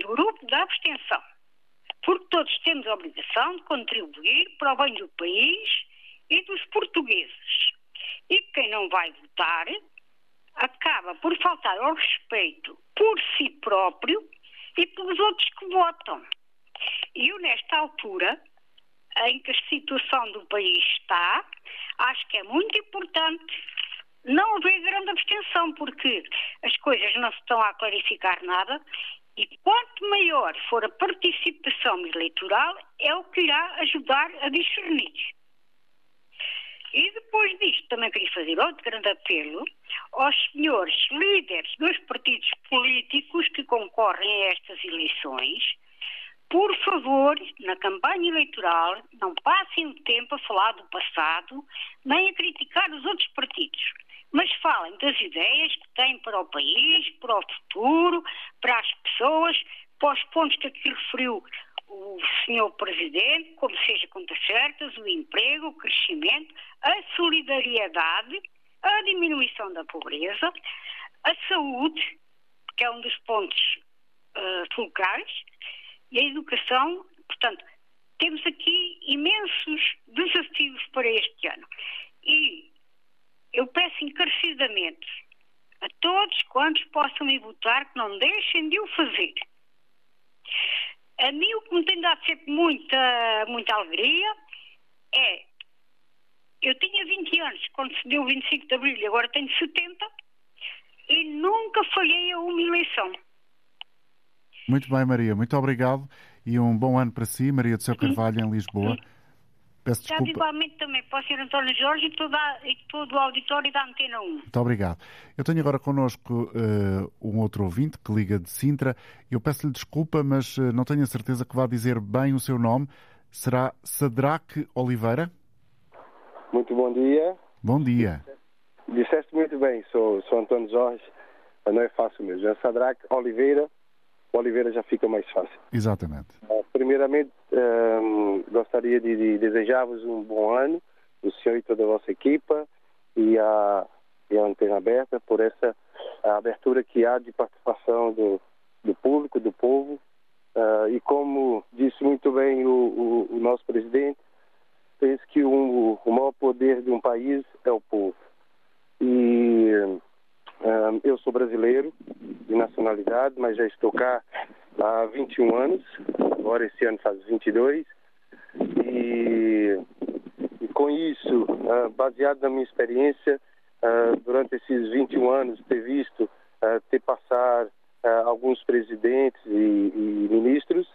Speaker 13: do grupo da abstenção. Porque todos temos a obrigação de contribuir para o bem do país e dos portugueses. E quem não vai votar acaba por faltar ao respeito por si próprio e pelos outros que votam. E eu, nesta altura, em que a situação do país está, acho que é muito importante não haver grande abstenção, porque as coisas não se estão a clarificar nada e quanto maior for a participação eleitoral, é o que irá ajudar a discernir. E depois disto, também queria fazer outro grande apelo aos senhores líderes dos partidos políticos que concorrem a estas eleições por favor, na campanha eleitoral, não passem o tempo a falar do passado, nem a criticar os outros partidos, mas falem das ideias que têm para o país, para o futuro, para as pessoas, para os pontos que aqui referiu o senhor Presidente, como seja contas certas, o emprego, o crescimento, a solidariedade, a diminuição da pobreza, a saúde, que é um dos pontos uh, fulcrais, e a educação. Portanto, temos aqui imensos desafios para este ano. E eu peço encarecidamente a todos quantos possam ir votar que não deixem de o fazer. A mim o que me tem dado sempre muita, muita alegria é eu tinha 20 anos quando se deu o 25 de Abril e agora tenho 70 e nunca falhei a uma eleição.
Speaker 2: Muito bem, Maria, muito obrigado e um bom ano para si, Maria do Céu Carvalho, em Lisboa. Peço desculpa.
Speaker 13: igualmente também para o Sr. António Jorge e todo, a, e todo o auditório da Antena 1.
Speaker 2: Muito obrigado. Eu tenho agora connosco uh, um outro ouvinte que liga de Sintra. Eu peço-lhe desculpa, mas uh, não tenho a certeza que vá dizer bem o seu nome. Será Sadraque Oliveira?
Speaker 14: Muito bom dia.
Speaker 2: Bom dia.
Speaker 14: Disseste muito bem, sou, sou Antônio Jorge, não é fácil mesmo. É Sadraque Oliveira, Oliveira já fica mais fácil.
Speaker 2: Exatamente.
Speaker 14: Uh, primeiramente, um, gostaria de, de desejar-vos um bom ano, o senhor e toda a vossa equipa e a, e a Antena Aberta por essa abertura que há de participação do, do público, do povo. Uh, e como disse muito bem o, o, o nosso presidente, penso que um, o maior poder de um país é o povo. E eu sou brasileiro de nacionalidade, mas já estou cá há 21 anos. Agora esse ano faz 22. E, e com isso, uh, baseado na minha experiência, uh, durante esses 21 anos, ter visto, uh, ter passar alguns presidentes e, e ministros,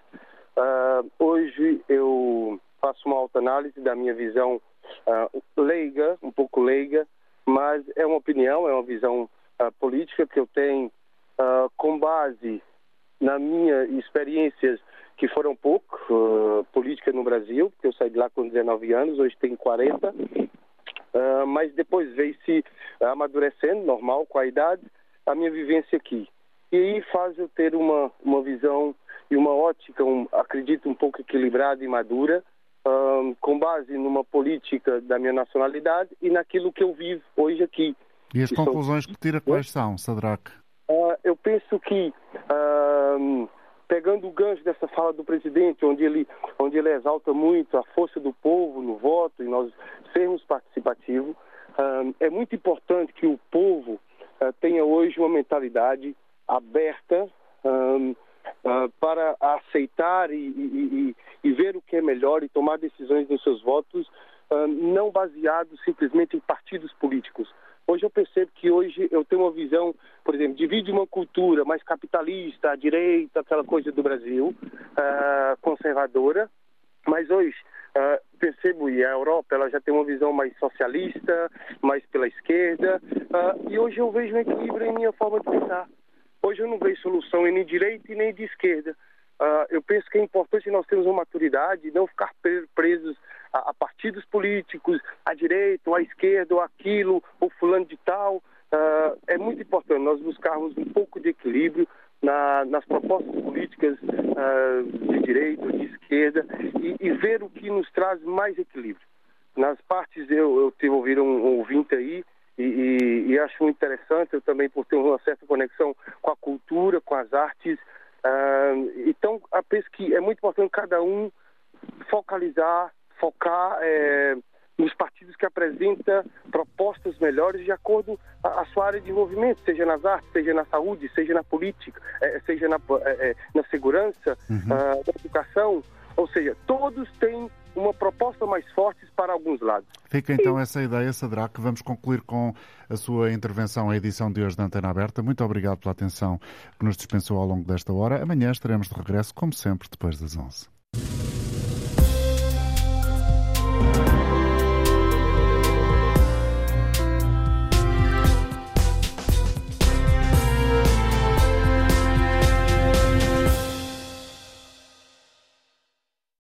Speaker 14: hoje eu faço uma autoanálise da minha visão leiga, um pouco leiga, mas é uma opinião, é uma visão uh, política que eu tenho uh, com base na minha experiências que foram pouco uh, política no Brasil, porque eu saí de lá com 19 anos, hoje tenho 40, uh, mas depois veio se amadurecendo, normal, com a idade, a minha vivência aqui. E aí faz eu ter uma, uma visão e uma ótica, um, acredito, um pouco equilibrada e madura, com base numa política da minha nacionalidade e naquilo que eu vivo hoje aqui.
Speaker 2: E as conclusões que tira quais são, Sadraque?
Speaker 14: Uh, eu penso que, uh, pegando o gancho dessa fala do presidente, onde ele, onde ele exalta muito a força do povo no voto e nós sermos participativos, uh, é muito importante que o povo tenha hoje uma mentalidade aberta para aceitar e, e, e, ver o que é melhor e tomar decisões nos seus votos, não baseados simplesmente em partidos políticos Hoje eu percebo que hoje eu tenho uma visão, por exemplo, divide uma cultura mais capitalista, à direita, aquela coisa do Brasil, uh, conservadora, mas hoje uh, percebo e a Europa ela já tem uma visão mais socialista, mais pela esquerda, uh, e hoje eu vejo um equilíbrio em minha forma de pensar. Hoje eu não vejo solução nem de direita e nem de esquerda. Eu penso que é importante nós termos uma maturidade não ficar presos a, a, partidos políticos, à direita ou à esquerda, ou aquilo, ou fulano de tal. Uh, é muito importante nós buscarmos um pouco de equilíbrio na, nas propostas políticas uh, de direita de esquerda e, e, ver o que nos traz mais equilíbrio. Nas partes, eu, eu tive ouvido um, um ouvinte aí, e, e, e, acho muito interessante, eu também por ter uma certa conexão com a cultura, com as artes, Uh, então, penso que é muito importante cada um focalizar, focar é, nos partidos que apresentam propostas melhores de acordo com a, sua área de desenvolvimento, seja nas artes, seja na saúde, seja na política, é, seja na, é, na segurança, uhum. uh, na educação. Ou seja, todos têm uma proposta mais forte para alguns lados.
Speaker 2: Fica então e... essa ideia, Sadraque. Vamos concluir com a sua intervenção, a edição de hoje da Antena Aberta. Muito obrigado pela atenção que nos dispensou ao longo desta hora. Amanhã estaremos de regresso, como sempre, depois das 11.